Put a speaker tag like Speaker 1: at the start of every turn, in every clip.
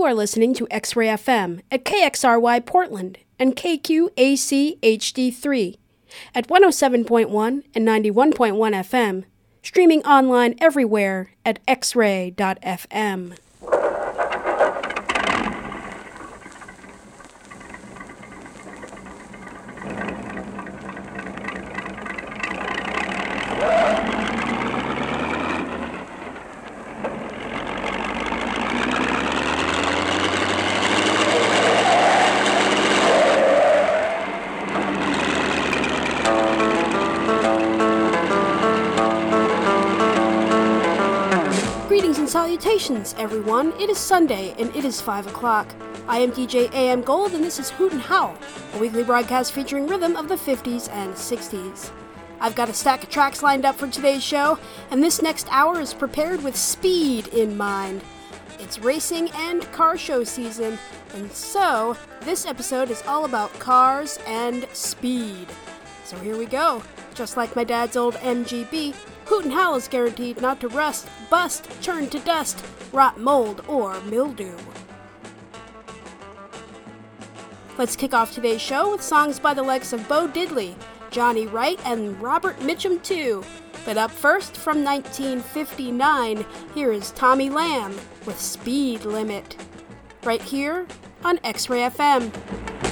Speaker 1: You are listening to X Ray FM at KXRY Portland and KQAC HD3 at 107.1 and 91.1 FM, streaming online everywhere at xray.fm. Salutations, everyone. It is Sunday, and it is 5 o'clock. I am DJ AM Gold, and this is Hoot and Howl, a weekly broadcast featuring rhythm of the 50s and 60s. I've got a stack of tracks lined up for today's show, and this next hour is prepared with speed in mind. It's racing and car show season, and so this episode is all about cars and speed. So here we go. Just like my dad's old MGB, Hoot and Howl is guaranteed not to rust, bust, turn to dust, rot mold, or mildew. Let's kick off today's show with songs by the likes of Bo Diddley, Johnny Wright, and Robert Mitchum too. But up first, from 1959, here is Tommy Lam with Speed Limit. Right here on X Ray FM.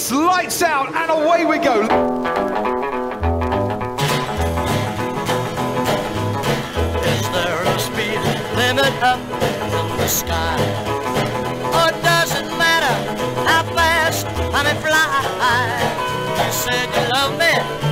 Speaker 2: It's lights out and away we go.
Speaker 3: Is there a speed limit up in the sky? Or does it matter how fast I may fly? You said you love me.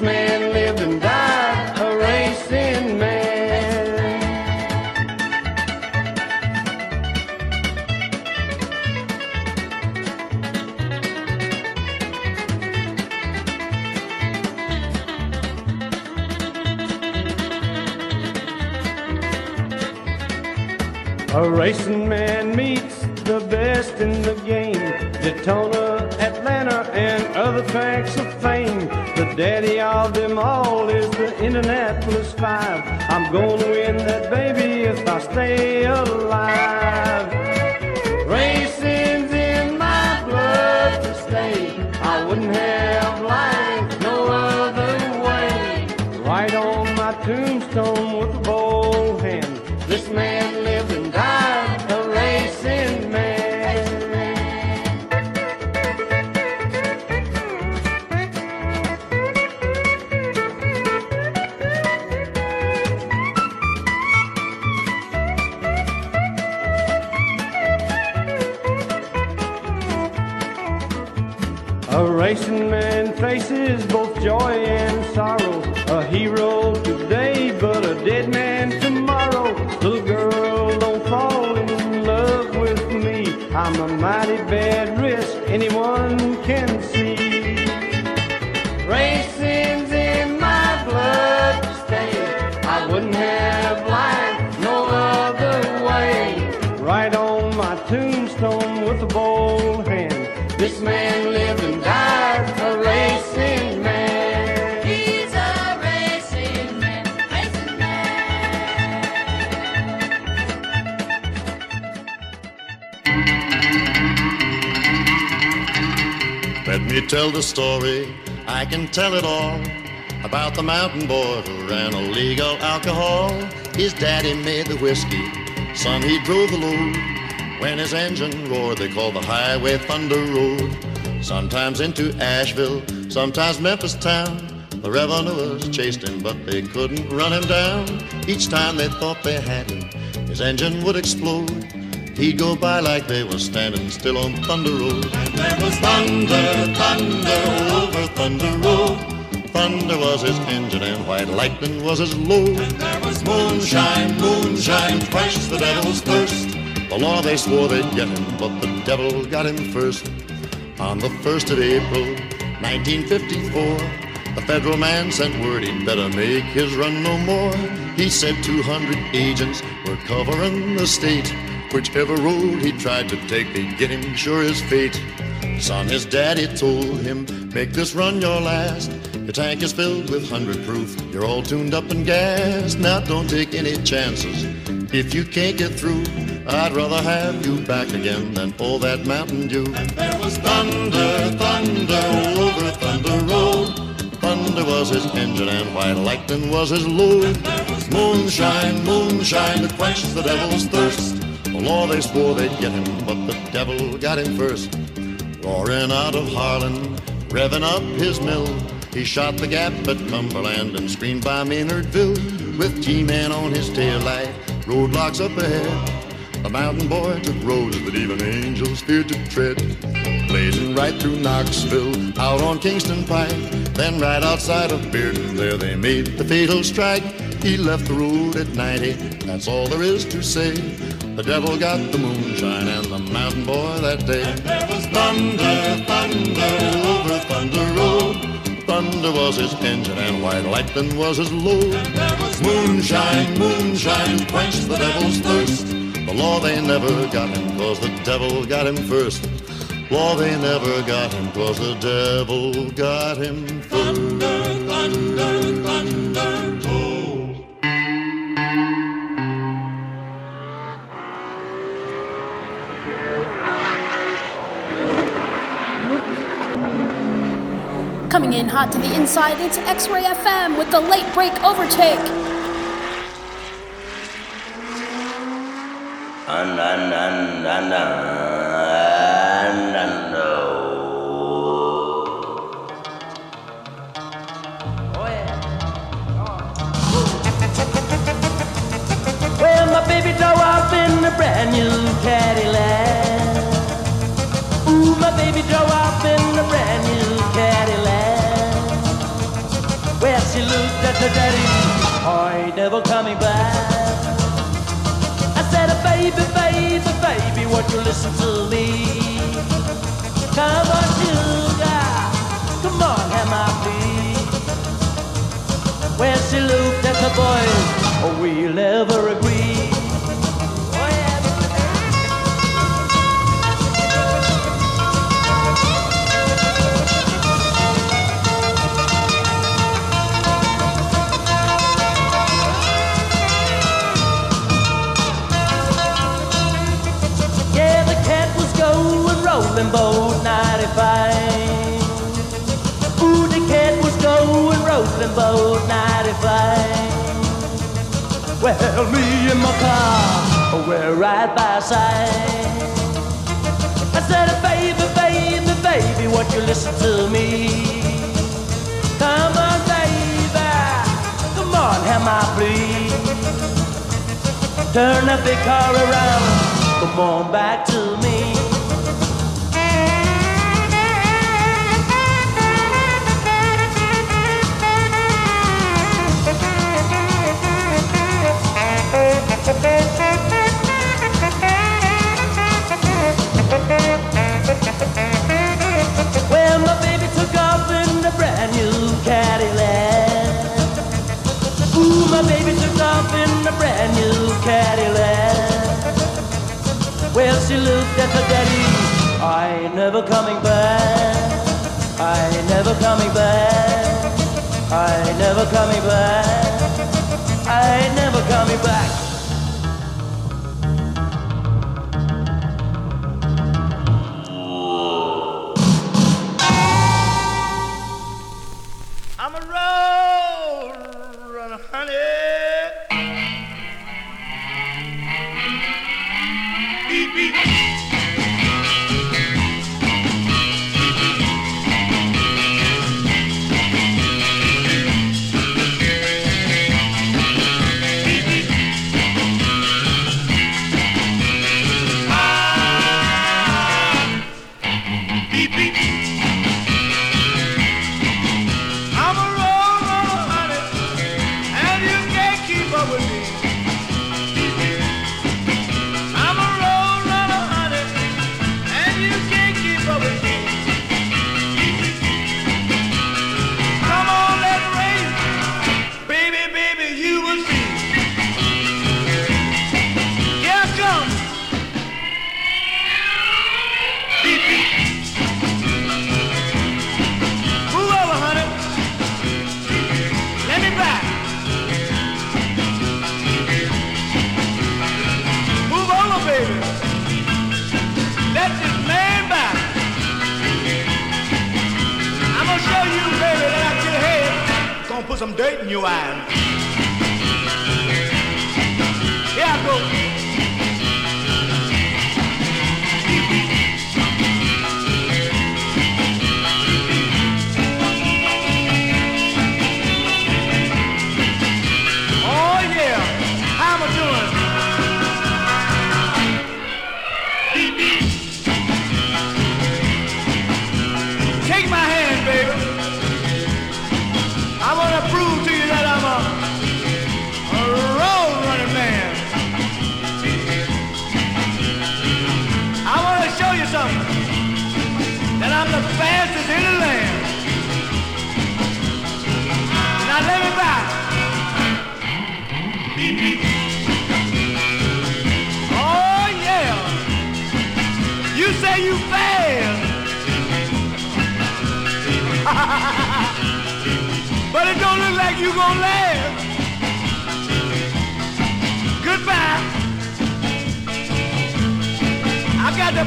Speaker 4: A A racing man faces both joy and
Speaker 5: tell the story, I can tell it all about the mountain boy who ran illegal alcohol. His daddy made the whiskey, son, he drove the load. When his engine roared, they called the highway Thunder Road. Sometimes into Asheville, sometimes Memphis town. The revenuers chased him, but they couldn't run him down. Each time they thought they had him, his engine would explode. He'd go by like they were standing still on Thunder Road. There was thunder, thunder over Thunder Road. Thunder was his engine and white lightning was his load. And there was moonshine, moonshine, twice the devil's thirst. The law they swore they'd get him, but the devil got him first. On the 1st of April, 1954, the federal man sent word he'd better make his run no more. He said 200 agents were covering the state. Whichever road he tried to take, they'd get him sure as fate. Son, his daddy told him, make this run your last. Your tank is filled with 100 proof. You're all tuned up and gassed. Now don't take any chances. If you can't get through, I'd rather have you back again than all that Mountain Dew. And there was thunder, thunder over Thunder Road. Thunder was his engine and white lightning was his load. Moonshine, moonshine to quench the devil's thirst. The law they swore they'd get him, but the devil got him first. Roaring out of Harlan, revving up his mill. He shot the gap at Cumberland and screened by Maynardville. With G-Man on his tail light, roadblocks up ahead. The mountain boy took roads that even angels feared to tread. Blazing right through Knoxville, out on Kingston Pike. Then right outside of Bearden, there they made the fatal strike. He left the road at 90, that's all there is to say. The devil got the moonshine and the mountain boy that day. Thunder, thunder over Thunder Road. Thunder was his engine and white lightning was his load. Moonshine, moonshine, quench the devil's thirst. The law they never got him, cause the devil got him first. Law they never got him, cause the devil got him first. Thunder, thunder, thunder,
Speaker 6: Coming in hot to the inside, it's X Ray FM with the late break overtake.
Speaker 7: Well, my baby drove off in a brand new baby, baby, baby, won't you listen to me? Come on, sugar, come on, have my feet. Well, she looked at the boys, oh, we'll never agree. boat 95.
Speaker 8: Ooh, the cat was going rolling boat 95. Well, me and my car, we're right by side. I said, baby, baby, baby, won't you listen to me? Come on, baby, come on, have my plea. Turn the big car around, come on back to me. Well, my baby took off in brand new Cadillac. Ooh, my baby took off in brand new Cadillac. Well, she looked at her daddy. I ain't never coming back. I ain't never coming back. I ain't never coming back. I ain't never coming back.
Speaker 9: Put some dirt in your eyes.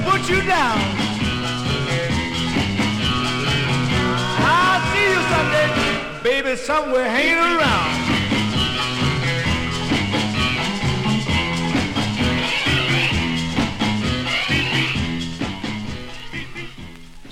Speaker 9: Put you down. I'll see you someday, baby, somewhere hanging around.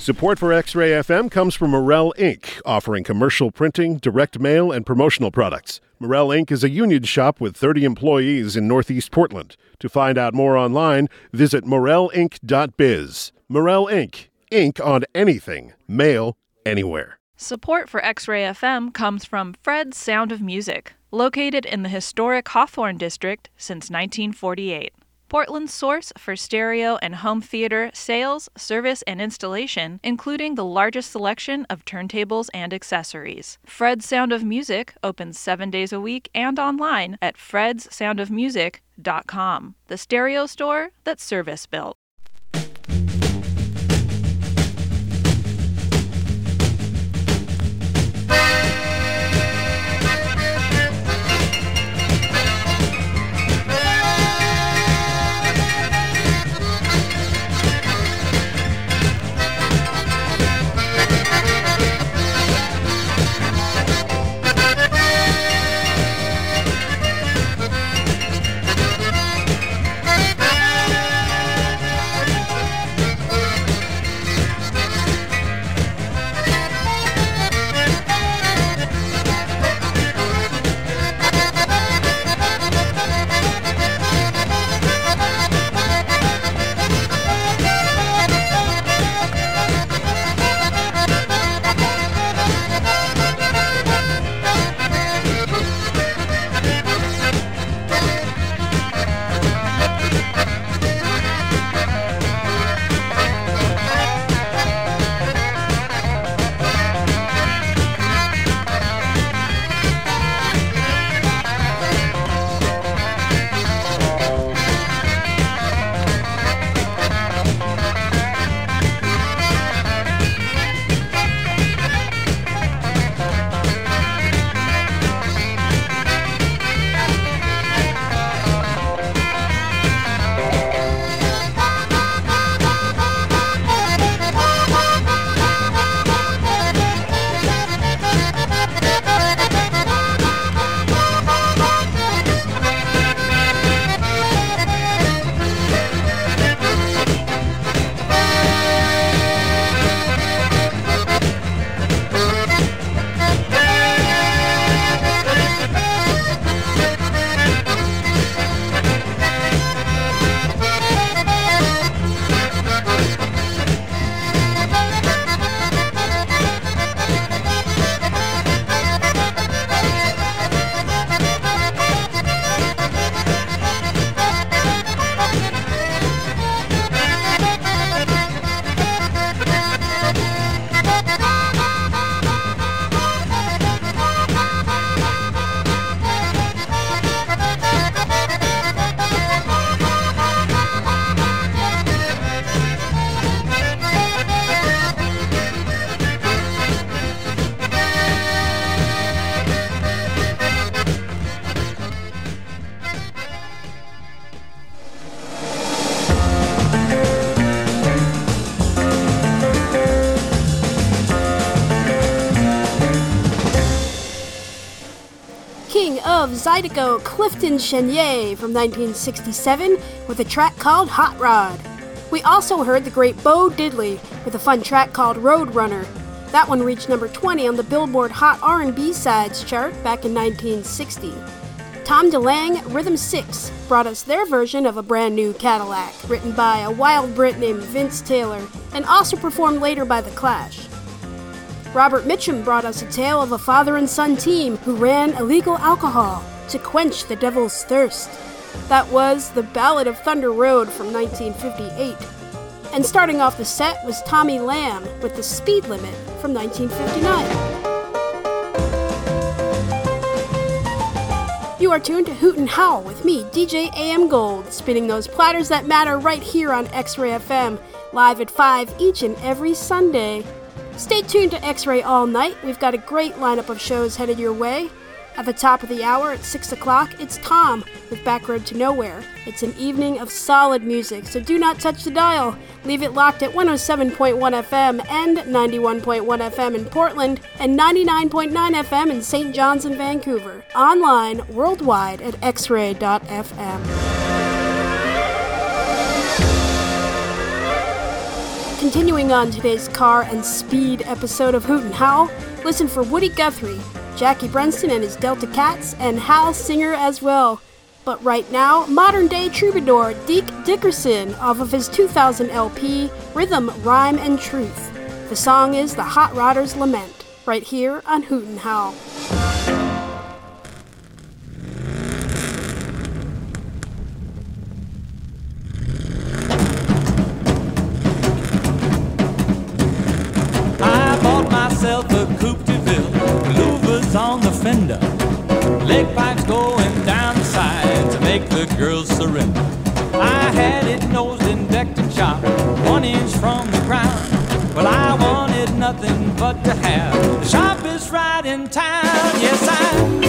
Speaker 10: Support for X Ray FM comes from Morel Inc., offering commercial printing, direct mail, and promotional products. Morel Inc. is a union shop with 30 employees in Northeast Portland. To find out more online, visit morelinc.biz. Morel Inc. Ink on anything, mail anywhere.
Speaker 11: Support for X Ray FM comes from Fred's Sound of Music, located in the historic Hawthorne District since 1948. Portland's source for stereo and home theater sales, service, and installation, including the largest selection of turntables and accessories. Fred's Sound of Music opens seven days a week and online at fredssoundofmusic.com, the stereo store that's service built.
Speaker 1: Zydeco, Clifton Chenier from 1967 with a track called Hot Rod. We also heard the great Bo Diddley with a fun track called Road Runner. That one reached number 20 on the Billboard Hot R&B Sides chart back in 1960. Tom DeLange, Rhythm 6, brought us their version of a brand new Cadillac, written by a wild Brit named Vince Taylor, and also performed later by The Clash. Robert Mitchum brought us a tale of a father and son team who ran illegal alcohol to quench the devil's thirst. That was The Ballad of Thunder Road from 1958. And starting off the set was Tommy Lam with The Speed Limit from 1959. You are tuned to Hoot and Howl with me, DJ AM Gold, spinning those platters that matter right here on X Ray FM, live at 5 each and every Sunday. Stay tuned to X Ray all night. We've got a great lineup of shows headed your way. At the top of the hour at 6 o'clock, it's Tom with Back Road to Nowhere. It's an evening of solid music, so do not touch the dial. Leave it locked at 107.1 FM and 91.1 FM in Portland and 99.9 FM in St. John's and Vancouver. Online, worldwide at xray.fm. Continuing on today's car and speed episode of Hoot and Howl, listen for Woody Guthrie, Jackie Brenston and his Delta Cats, and Hal Singer as well. But right now, modern day troubadour Deke Dickerson off of his 2000 LP, Rhythm, Rhyme, and Truth. The song is The Hot Rodder's Lament, right here on Hoot and Howl.
Speaker 12: I bought myself a Coupe fender, leg pipes going down the side to make the girls surrender. I had it nosed and decked and chopped, one inch from the ground. Well, I wanted nothing but to have the sharpest ride in town. Yes, I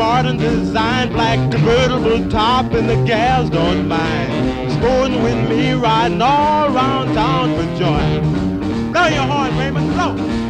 Speaker 13: And designed black convertible top and the gals don't mind. Sporting with me riding all around town for joy. Blow your horn, Raymond, blow.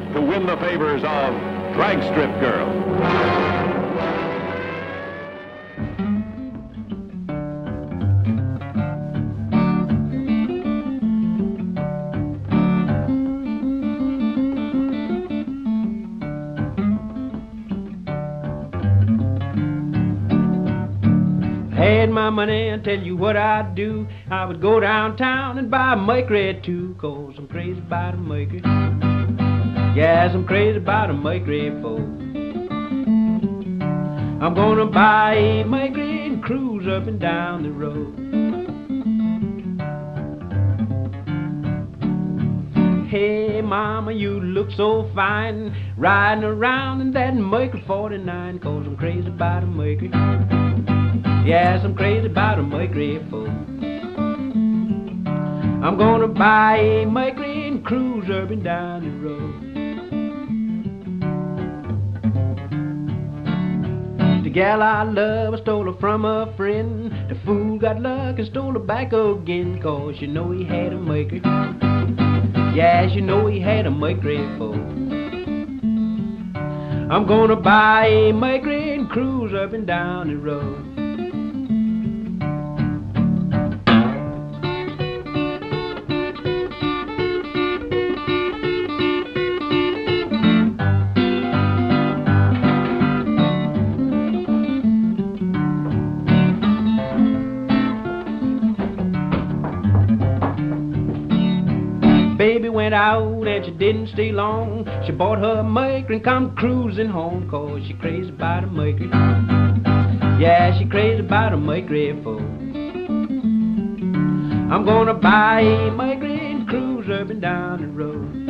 Speaker 14: To win the favors of Drag Strip Girl.
Speaker 15: Had my money and tell you what I'd do. I would go downtown and buy a Mercury too, cause I'm crazy about a Mercury. Yes, I'm crazy about a four. I'm gonna buy a and cruise up and down the road. Hey, mama, you look so fine riding around in that Mercury 49, cause I'm crazy about a Mercury. Yes, I'm crazy about a Mercury four. I'm gonna buy a Mercury and cruise up and down the road. Gal I love, I stole her from a friend. The fool got luck and stole her back again, cause you know he had a Mercury. Yes, you know he had a Mercury four. I'm gonna buy a and cruise up and down the road. Didn't stay long. She bought her a Mercury and come cruising home, cause she crazy about a Mercury. Yeah, she crazy about a Mercury four. I'm gonna buy a Mercury and cruise up and down the road.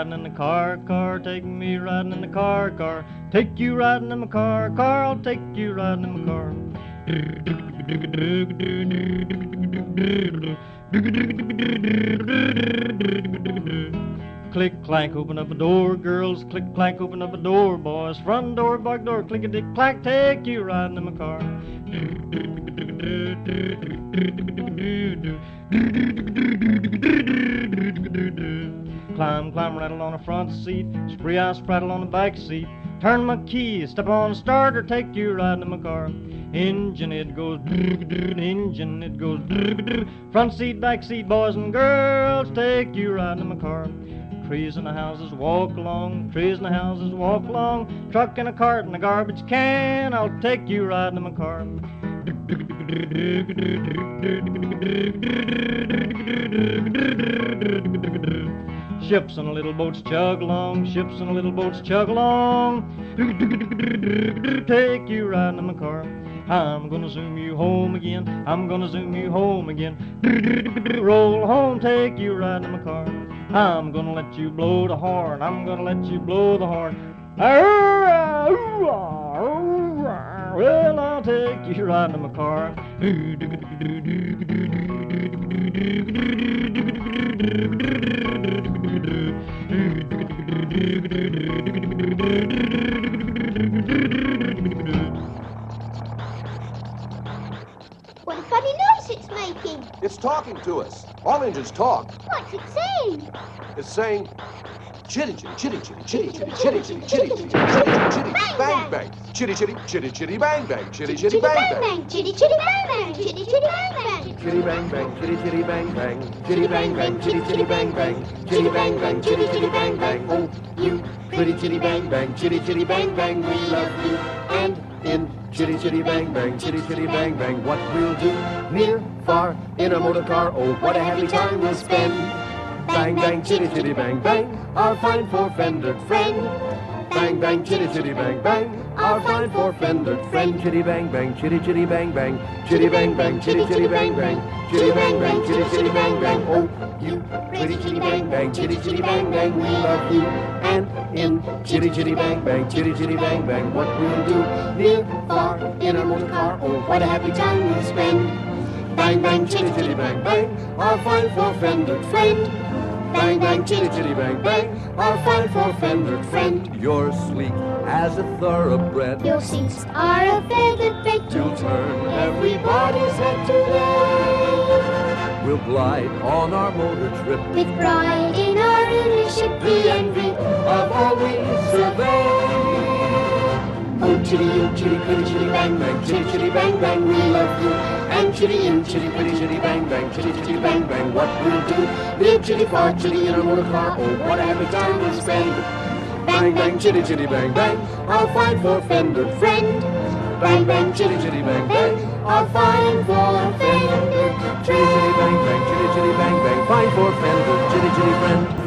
Speaker 16: Riding in the car, car, take me riding in the car, car. Take you riding in my car, car, I'll take you riding in my car. Click clank, open up a door, girls. Click clank, open up a door, boys. Front door, back door, click a clack, take you riding in my car. Climb, climb, rattle on the front seat. Spree, I spraddle on the back seat. Turn my key, step on the starter, take you riding in my car. Engine, it goes engine, it goes front seat, back seat, boys and girls, take you riding in my car. Trees in the houses walk along, trees in the houses walk along. Truck and a cart and a garbage can, I'll take you riding in my car. Ships and little boats chug along, ships and little boats chug along. Take you riding in my car. I'm gonna zoom you home again. I'm gonna zoom you home again. Roll home, take you riding in my car. I'm gonna let you blow the horn. I'm gonna let you blow the horn. Well, I'll take you riding in my car.
Speaker 17: What a funny noise it's making.
Speaker 2: It's talking to us. All engines talk.
Speaker 17: What's it saying?
Speaker 2: It's saying chitty chitty chitty chitty chitty chitty chitty chitty chitty chitty chitty chitty bang bang chitty chitty chitty chitty bang bang chitty chitty bang bang
Speaker 17: Chitty chitty bang bang, chitty chitty bang bang.
Speaker 18: Chitty bang bang, chitty chitty bang bang, chitty bang bang, chitty chitty bang bang, chitty bang bang, chitty chitty bang bang. Oh, you pretty chitty bang bang, chitty chitty bang bang, we love you. And in chitty chitty bang bang, chitty chitty bang bang, what we'll do near, far, in a motor car. Oh, what a happy time we'll spend. Bang bang, chitty chitty bang bang, our fine four-fendered friend. Bang bang, chitty chitty bang bang, our fine four-fendered friend. Chitty bang bang, chitty chitty bang bang, chitty bang bang, chitty chitty bang bang, chitty bang bang, chitty chitty bang bang. Oh, you pretty chitty bang bang, chitty chitty bang bang, we love you. And in chitty chitty bang bang, chitty chitty bang bang, what we'll do near, far, in our motor car. Oh, what a happy time we'll spend. Bang bang, chitty chitty bang bang, our fine four-fendered friend. Bang bang, chitty chitty bang bang, our fine four-fendered friend. You're sleek as a thoroughbred.
Speaker 17: Your seats are a feathered bed.
Speaker 18: You'll turn everybody's head today. We'll glide on our motor trip.
Speaker 17: With pride in our ownership,
Speaker 18: The envy of all we survey. Oh, chitty, oh, chitty, pretty, chitty, bang, bang, chitty, chitty, bang, bang, we love you. And chitty, in, chitty, pretty, chitty, bang, bang, chitty, chitty, bang, bang, what we'll do. Live chitty, far, chitty, in a motor car, oh, what a happy time we'll spend. Bang, bang, chitty, chitty, bang, bang, our fine four-fendered friend. Bang, bang, chitty, chitty, bang, bang, our fine four-fendered chitty, chitty, bang, bang, chitty, chitty, bang, bang, fine four-fendered chitty, chitty, friend.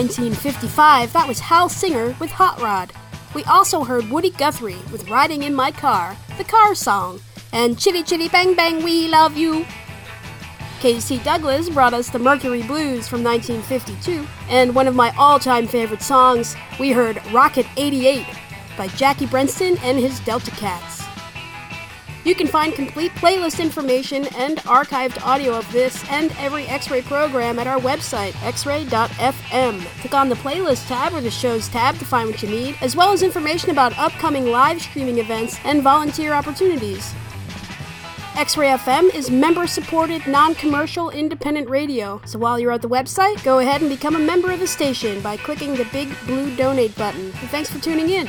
Speaker 1: 1955, that was Hal Singer with Hot Rod. We also heard Woody Guthrie with Riding in My Car, the car song, and Chitty Chitty Bang Bang We Love You. K.C. Douglas brought us the Mercury Blues from 1952, and one of my all time favorite songs, we heard Rocket 88 by Jackie Brenston and his Delta Cats. You can find complete playlist information and archived audio of this and every X Ray program at our website, xray.fm. Click on the playlist tab or the shows tab to find what you need, as well as information about upcoming live streaming events and volunteer opportunities. X Ray FM is member supported, non commercial, independent radio. So while you're at the website, go ahead and become a member of the station by clicking the big blue donate button. And thanks for tuning in.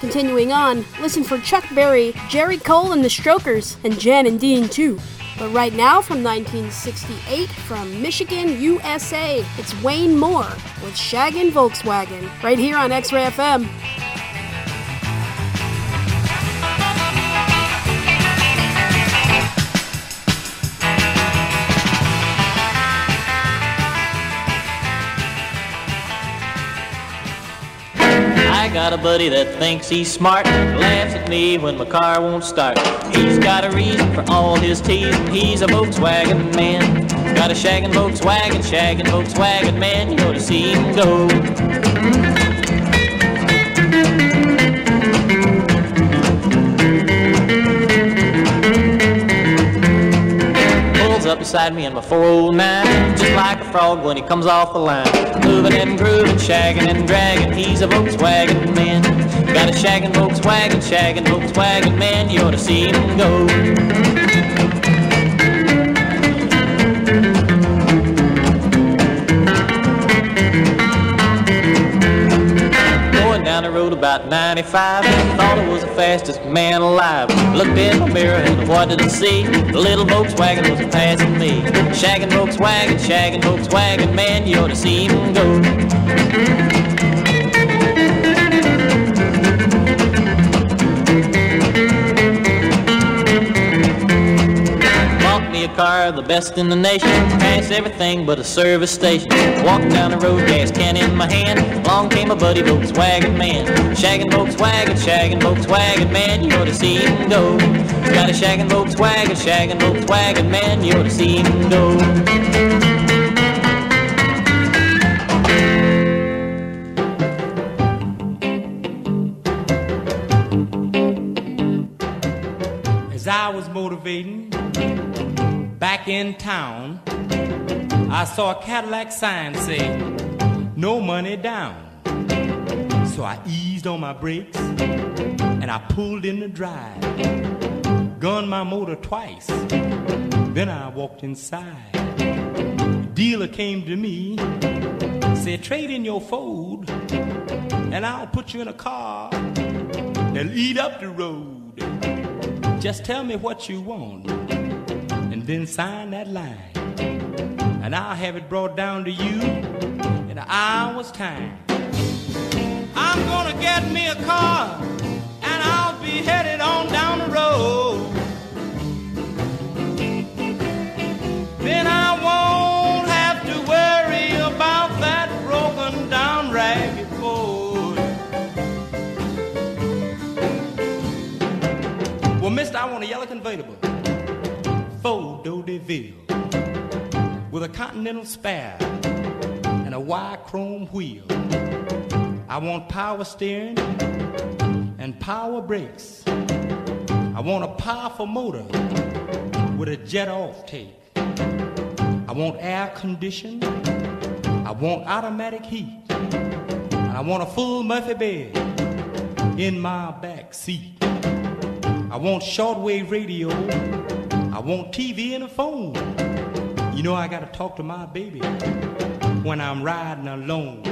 Speaker 1: Continuing on, listen for Chuck Berry, Jerry Kole and the Strokers, and Jan and Dean too. But right now, from 1968, from Michigan, USA, it's Wayne Moore with Shaggin' Volkswagen, right here on X Ray FM.
Speaker 19: Got a buddy that thinks he's smart, laughs at me when my car won't start. He's got a reason for all his teasing, he's a Volkswagen man. Got a shaggin' Volkswagen, shaggin' Volkswagen man, you ought to see him go. Pulls up beside me in my 409, just like a frog when he comes off the line. Moving and grooving, shagging and dragging, he's a Volkswagen man. Got a shaggin' Volkswagen, shaggin' Volkswagen man, you ought to see him go. Down the road about 95, thought I was the fastest man alive. Looked in the mirror and what did I see? The little Volkswagen was passing me. Shaggin' Volkswagen, shaggin' Volkswagen man, you ought to see him go. Me a car, the best in the nation. Passed everything but a service station. Walking down the road, gas can in my hand. Along came a buddy Volkswagen man. Shaggin' Volkswagen, shaggin' Volkswagen man, you ought to see him go. Got a shaggin' Volkswagen, shaggin' Volkswagen man, you ought to see him go.
Speaker 20: As I was motivating back in town, I saw a Cadillac sign say, no money down. So I eased on my brakes and I pulled in the drive. Gunned my motor twice. Then I walked inside. Dealer came to me, said, trade in your Ford and I'll put you in a car that'll eat up the road. Just tell me what you want then sign that line. And I'll have it brought down to you in an hour's time. I'm gonna get me a car and I'll be headed on down the road. Then I won't have to worry about that broken down ragged Ford. Well, mister, I want a yellow convertible. Ford Deville with a continental spare and a wide chrome wheel. I want power steering and power brakes. I want a powerful motor with a jet off take. I want air conditioning. I want automatic heat. I want a full Murphy bed in my back seat. I want shortwave radio. I want TV and a phone. You know I gotta talk to my baby when I'm riding alone.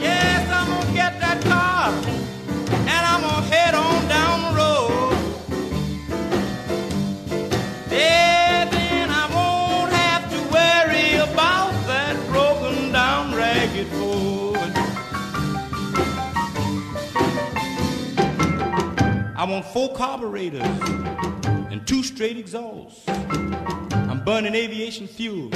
Speaker 20: Yes, I'm gonna get that car and I'm gonna head on down the road. Yeah, then I won't have to worry about that broken down ragged Ford. I want four carburetors straight exhausts. I'm burning aviation fuel,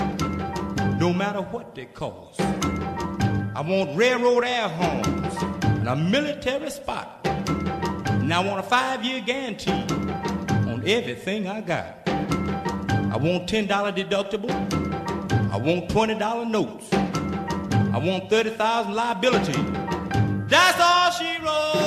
Speaker 20: no matter what they cost. I want railroad air horns and a military spot. And I want a five-year guarantee on everything I got. I want $10 deductible. I want $20 notes. I want 30,000 liability. That's all she wrote.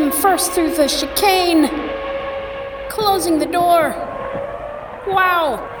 Speaker 21: FM first through the chicane. Closing the door. Wow.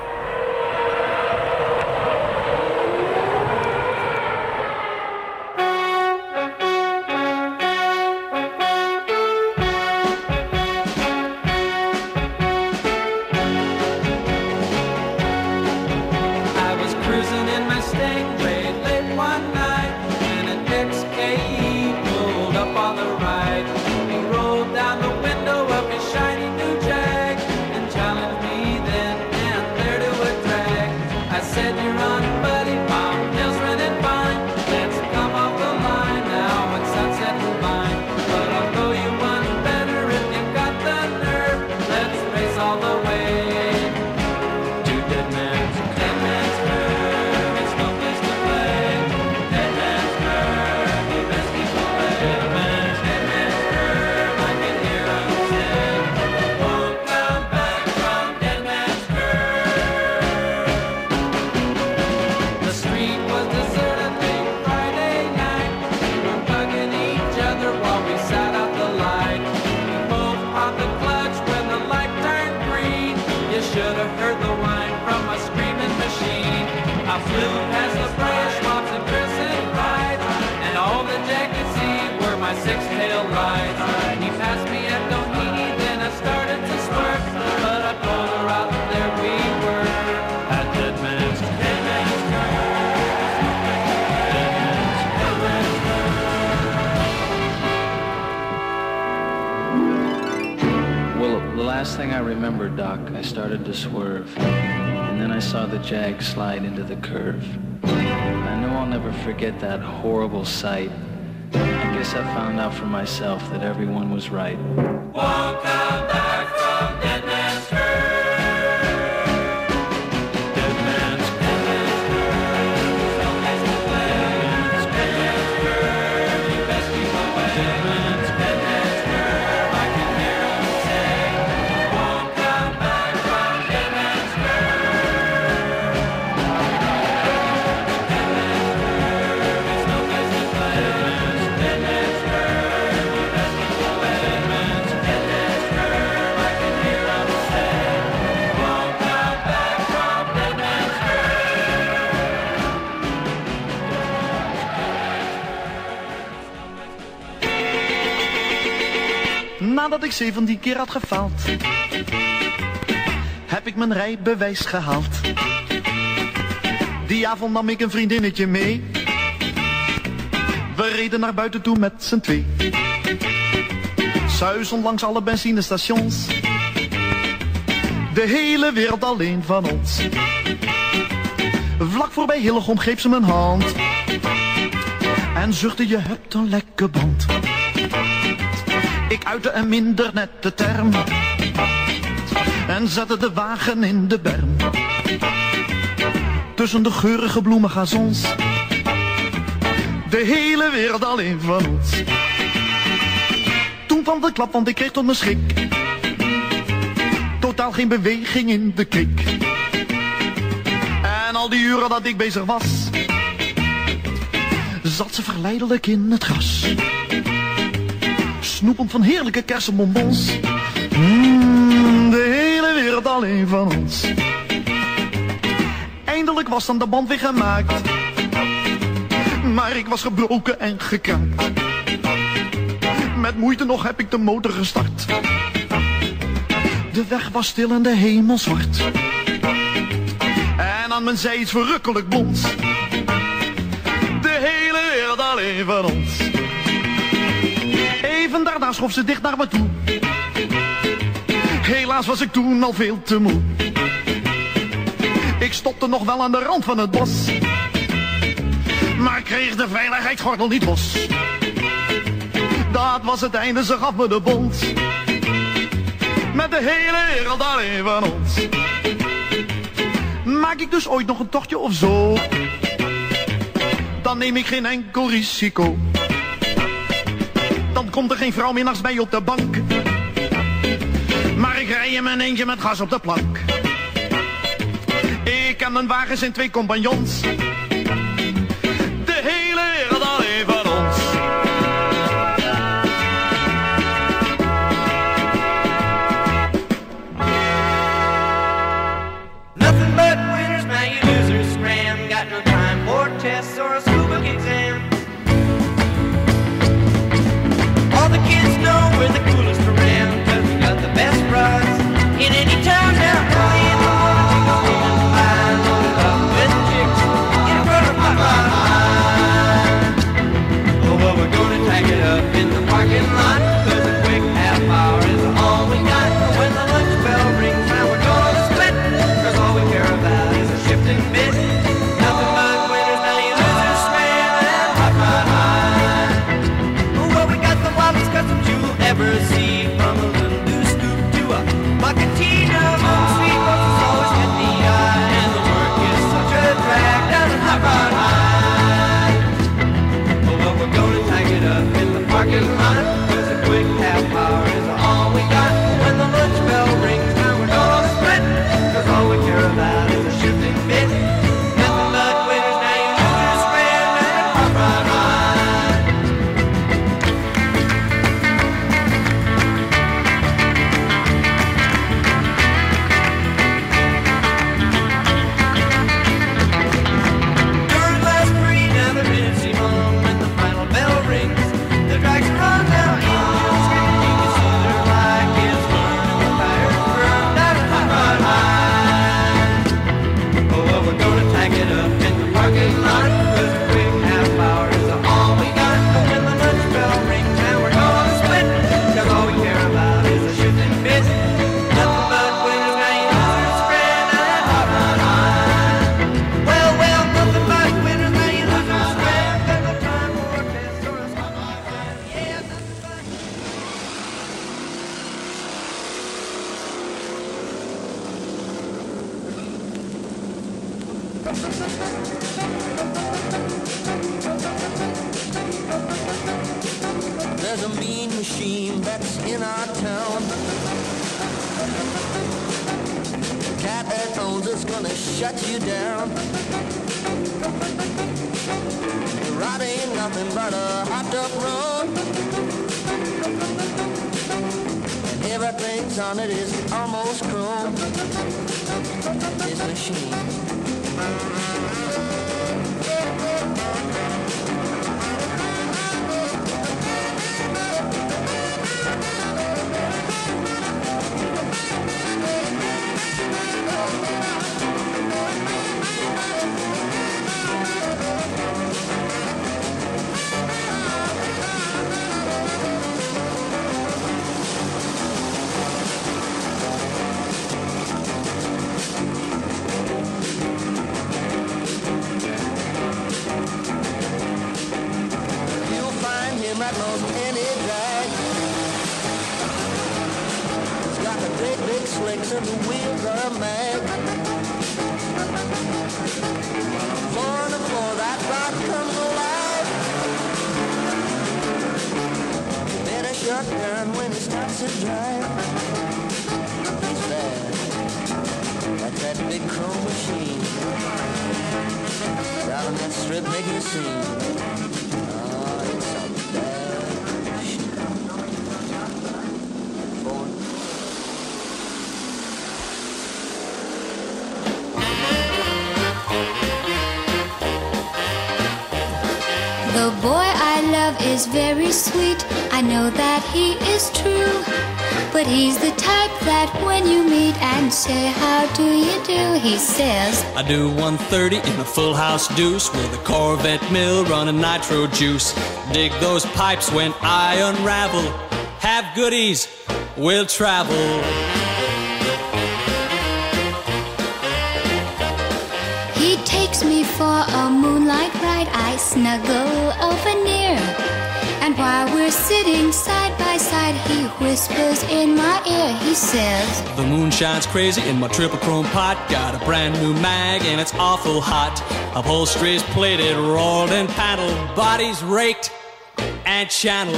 Speaker 22: Six-tail. He passed me at then I started to swerve, but I pulled her out, and there we were at Dead Man's Dead Man's
Speaker 23: Well, the last thing I remember, Doc, I started to swerve. And then I saw the Jag slide into the curve. I know I'll never forget that horrible sight. I guess I found out for myself that everyone was right.
Speaker 24: Nadat ik 17 keer had gefaald, heb ik mijn rijbewijs gehaald. Die avond nam ik een vriendinnetje mee. We reden naar buiten toe met z'n twee. Suizend langs alle benzinestations. De hele wereld alleen van ons. Vlak voorbij Hillegom greep ze mijn hand. En zuchtte je hebt een lekke band. Ik uitte een minder nette term. En zette de wagen in de berm. Tussen de geurige bloemengazons. De hele wereld alleen van ons. Toen kwam de klap, want ik kreeg tot mijn schrik. Totaal geen beweging in de krik. En al die uren dat ik bezig was, zat ze verleidelijk in het gras. Snoepend van heerlijke kersenbonbons. Mm, de hele wereld alleen van ons. Eindelijk was dan de band weer gemaakt. Maar ik was gebroken en gekraakt. Met moeite nog heb ik de motor gestart. De weg was stil en de hemel zwart. En aan mijn zij iets verrukkelijk blond. De hele wereld alleen van ons. Daarna schoof ze dicht naar me toe. Helaas was ik toen al veel te moe. Ik stopte nog wel aan de rand van het bos. Maar kreeg de veiligheidsgordel niet los. Dat was het einde, ze gaf me de bond. Met de hele wereld alleen van ons. Maak ik dus ooit nog een tochtje of zo? Dan neem ik geen enkel risico. Komt er geen vrouw meer naast mij op de bank. Maar ik rij in mijn eentje met gas op de plank. Ik en mijn wagens en twee compagnons. De hele wereld alleen van ons.
Speaker 25: Nothing but is
Speaker 26: very sweet. I know that he is true. But he's the type that when you meet and say, How do you do? He says,
Speaker 12: I do 130 in a full house deuce with a Corvette mill running nitro juice. Dig those pipes when I unravel. Have goodies, we'll travel.
Speaker 26: He takes me for a moonlight ride. I snuggle over near. While we're sitting side by side, he whispers in my ear. He says,
Speaker 12: The moon shines crazy in my triple chrome pot. Got a brand new mag and it's awful hot. Upholstery's plated, rolled and paddled. Bodies raked and channeled.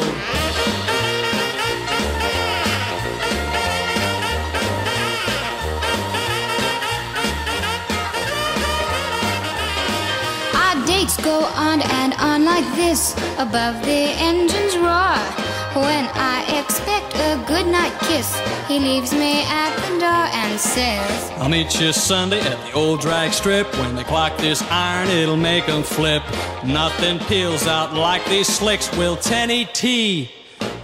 Speaker 26: Dates go on and on like this, above the engine's roar. When I expect a goodnight kiss, he leaves me at the door and says,
Speaker 12: I'll meet you Sunday at the old drag strip. When they clock this iron, it'll make 'em flip. Nothing peels out like these slicks will 10 T.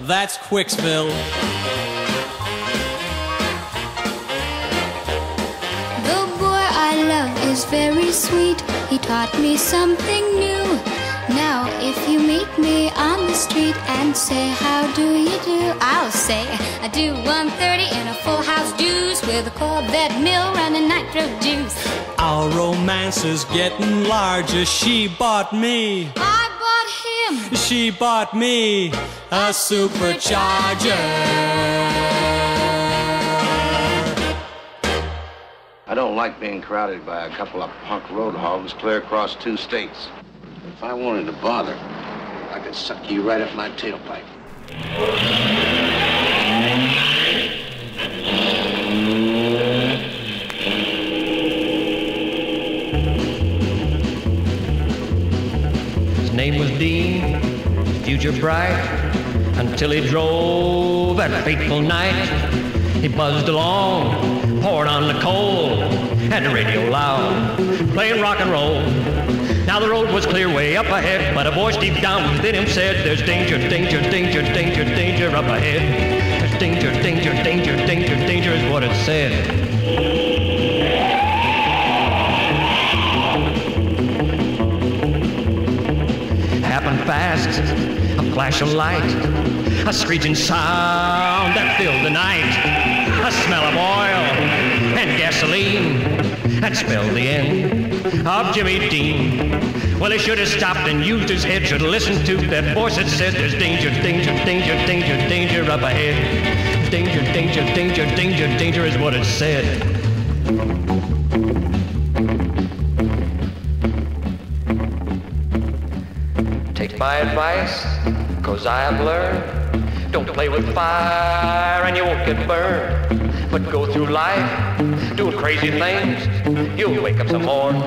Speaker 12: That's Quicksville.
Speaker 26: Is very sweet. He taught me something new. Now, if you meet me on the street and say, How do you do? I'll say, I do 130 in a full house deuce with a Corvette mill running nitro juice.
Speaker 12: Our romance is getting larger. She bought me.
Speaker 26: I bought him.
Speaker 12: She bought me a supercharger.
Speaker 27: I don't like being crowded by a couple of punk road hogs clear across two states. If I wanted to bother, I could suck you right up my tailpipe.
Speaker 28: His name was Dean, future bright, until he drove that fateful night. He buzzed along, poured on the coal, had the radio loud, playing rock and roll. Now the road was clear way up ahead, but a voice deep down within him said, There's danger, danger, danger, danger, danger up ahead. There's danger, danger, danger, danger, danger is what it said. Happened fast, a flash of light, a screeching sound that filled the night, a smell of oil and gasoline that spelled the end of Jimmy Dean. Well, he should have stopped and used his head, should have listened to that voice that said, There's danger, danger, danger, danger, danger up ahead. Danger, danger, danger, danger, danger is what it said. Take my advice, cause I have learned. Don't play with fire and you won't get burned. But go through life doing crazy things. You'll wake up some morning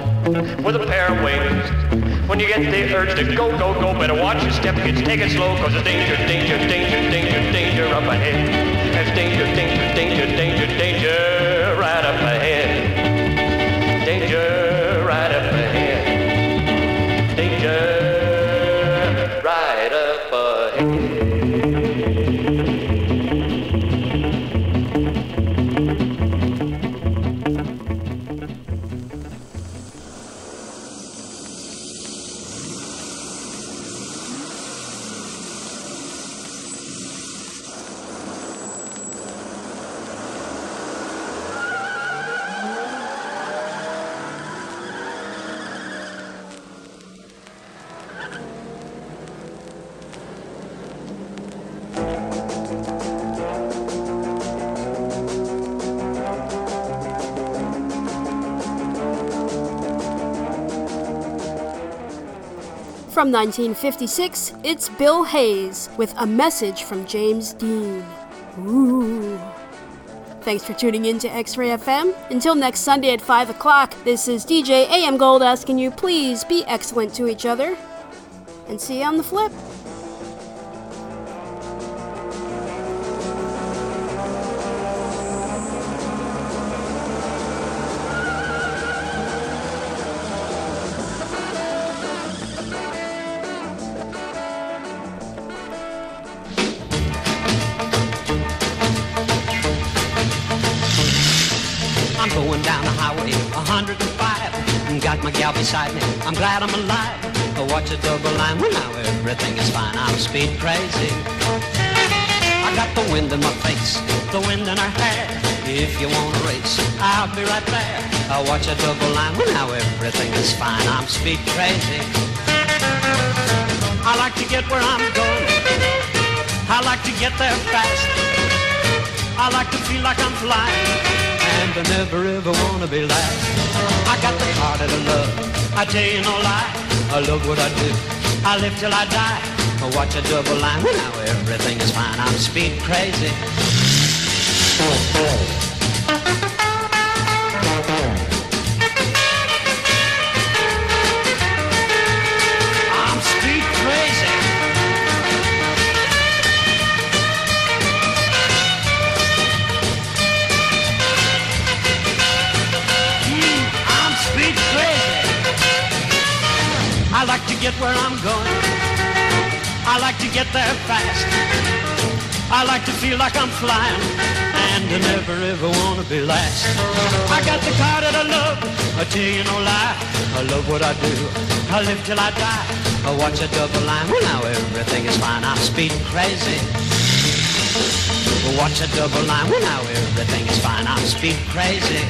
Speaker 28: with a pair of wings. When you get the urge to go, go, go, better watch your step, kids. Take it slow, cause there's danger, danger, danger, danger, danger up ahead. There's danger, danger, danger, danger, danger
Speaker 1: from 1956, it's Bill Hayes with A Message from James Dean. Ooh. Thanks for tuning in to X Ray FM. Until next Sunday at 5 o'clock, this is DJ AM Gold asking you please be excellent to each other. And see you on the flip.
Speaker 29: Watch a double line. Well, now everything is fine. I'm speed crazy. I got the wind in my face, the wind in her hair. If you want to race, I'll be right there. I watch a double line. Well, now everything is fine. I'm speed crazy. I like to get where I'm going. I like to get there fast. I like to feel like I'm flying and I never ever wanna be last. I got the heart of love, I tell you no lie. Oh, I love what I do, I live till I die. I watch a double line, now everything is fine. I'm speed crazy. Get where I'm going. I like to get there fast. I like to feel like I'm flying and I never ever wanna be last. I got the car that I love. I tell you no lie. I love what I do. I live till I die. I watch a double line. Well now everything is fine. I'm speed crazy. I watch a double line. Well now everything is fine. I'm speed crazy.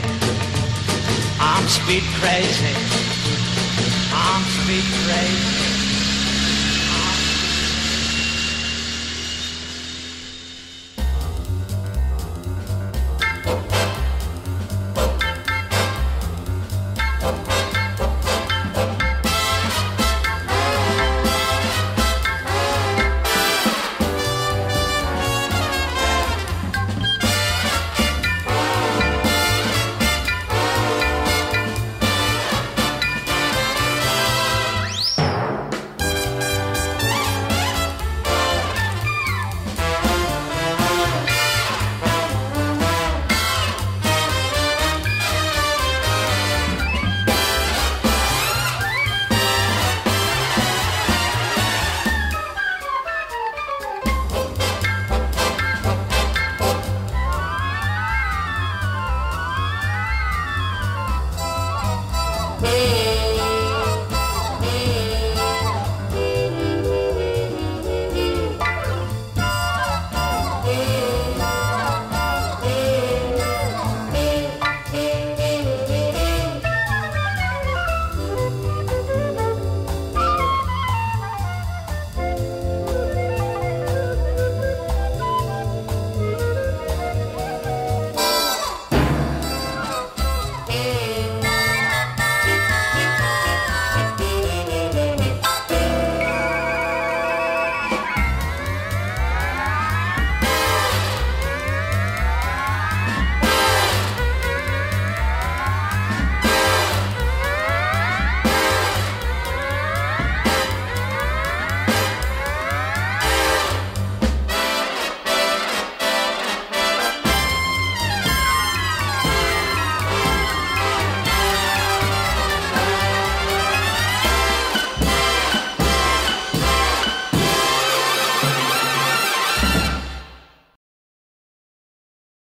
Speaker 29: I'm speed crazy. Speed crazy.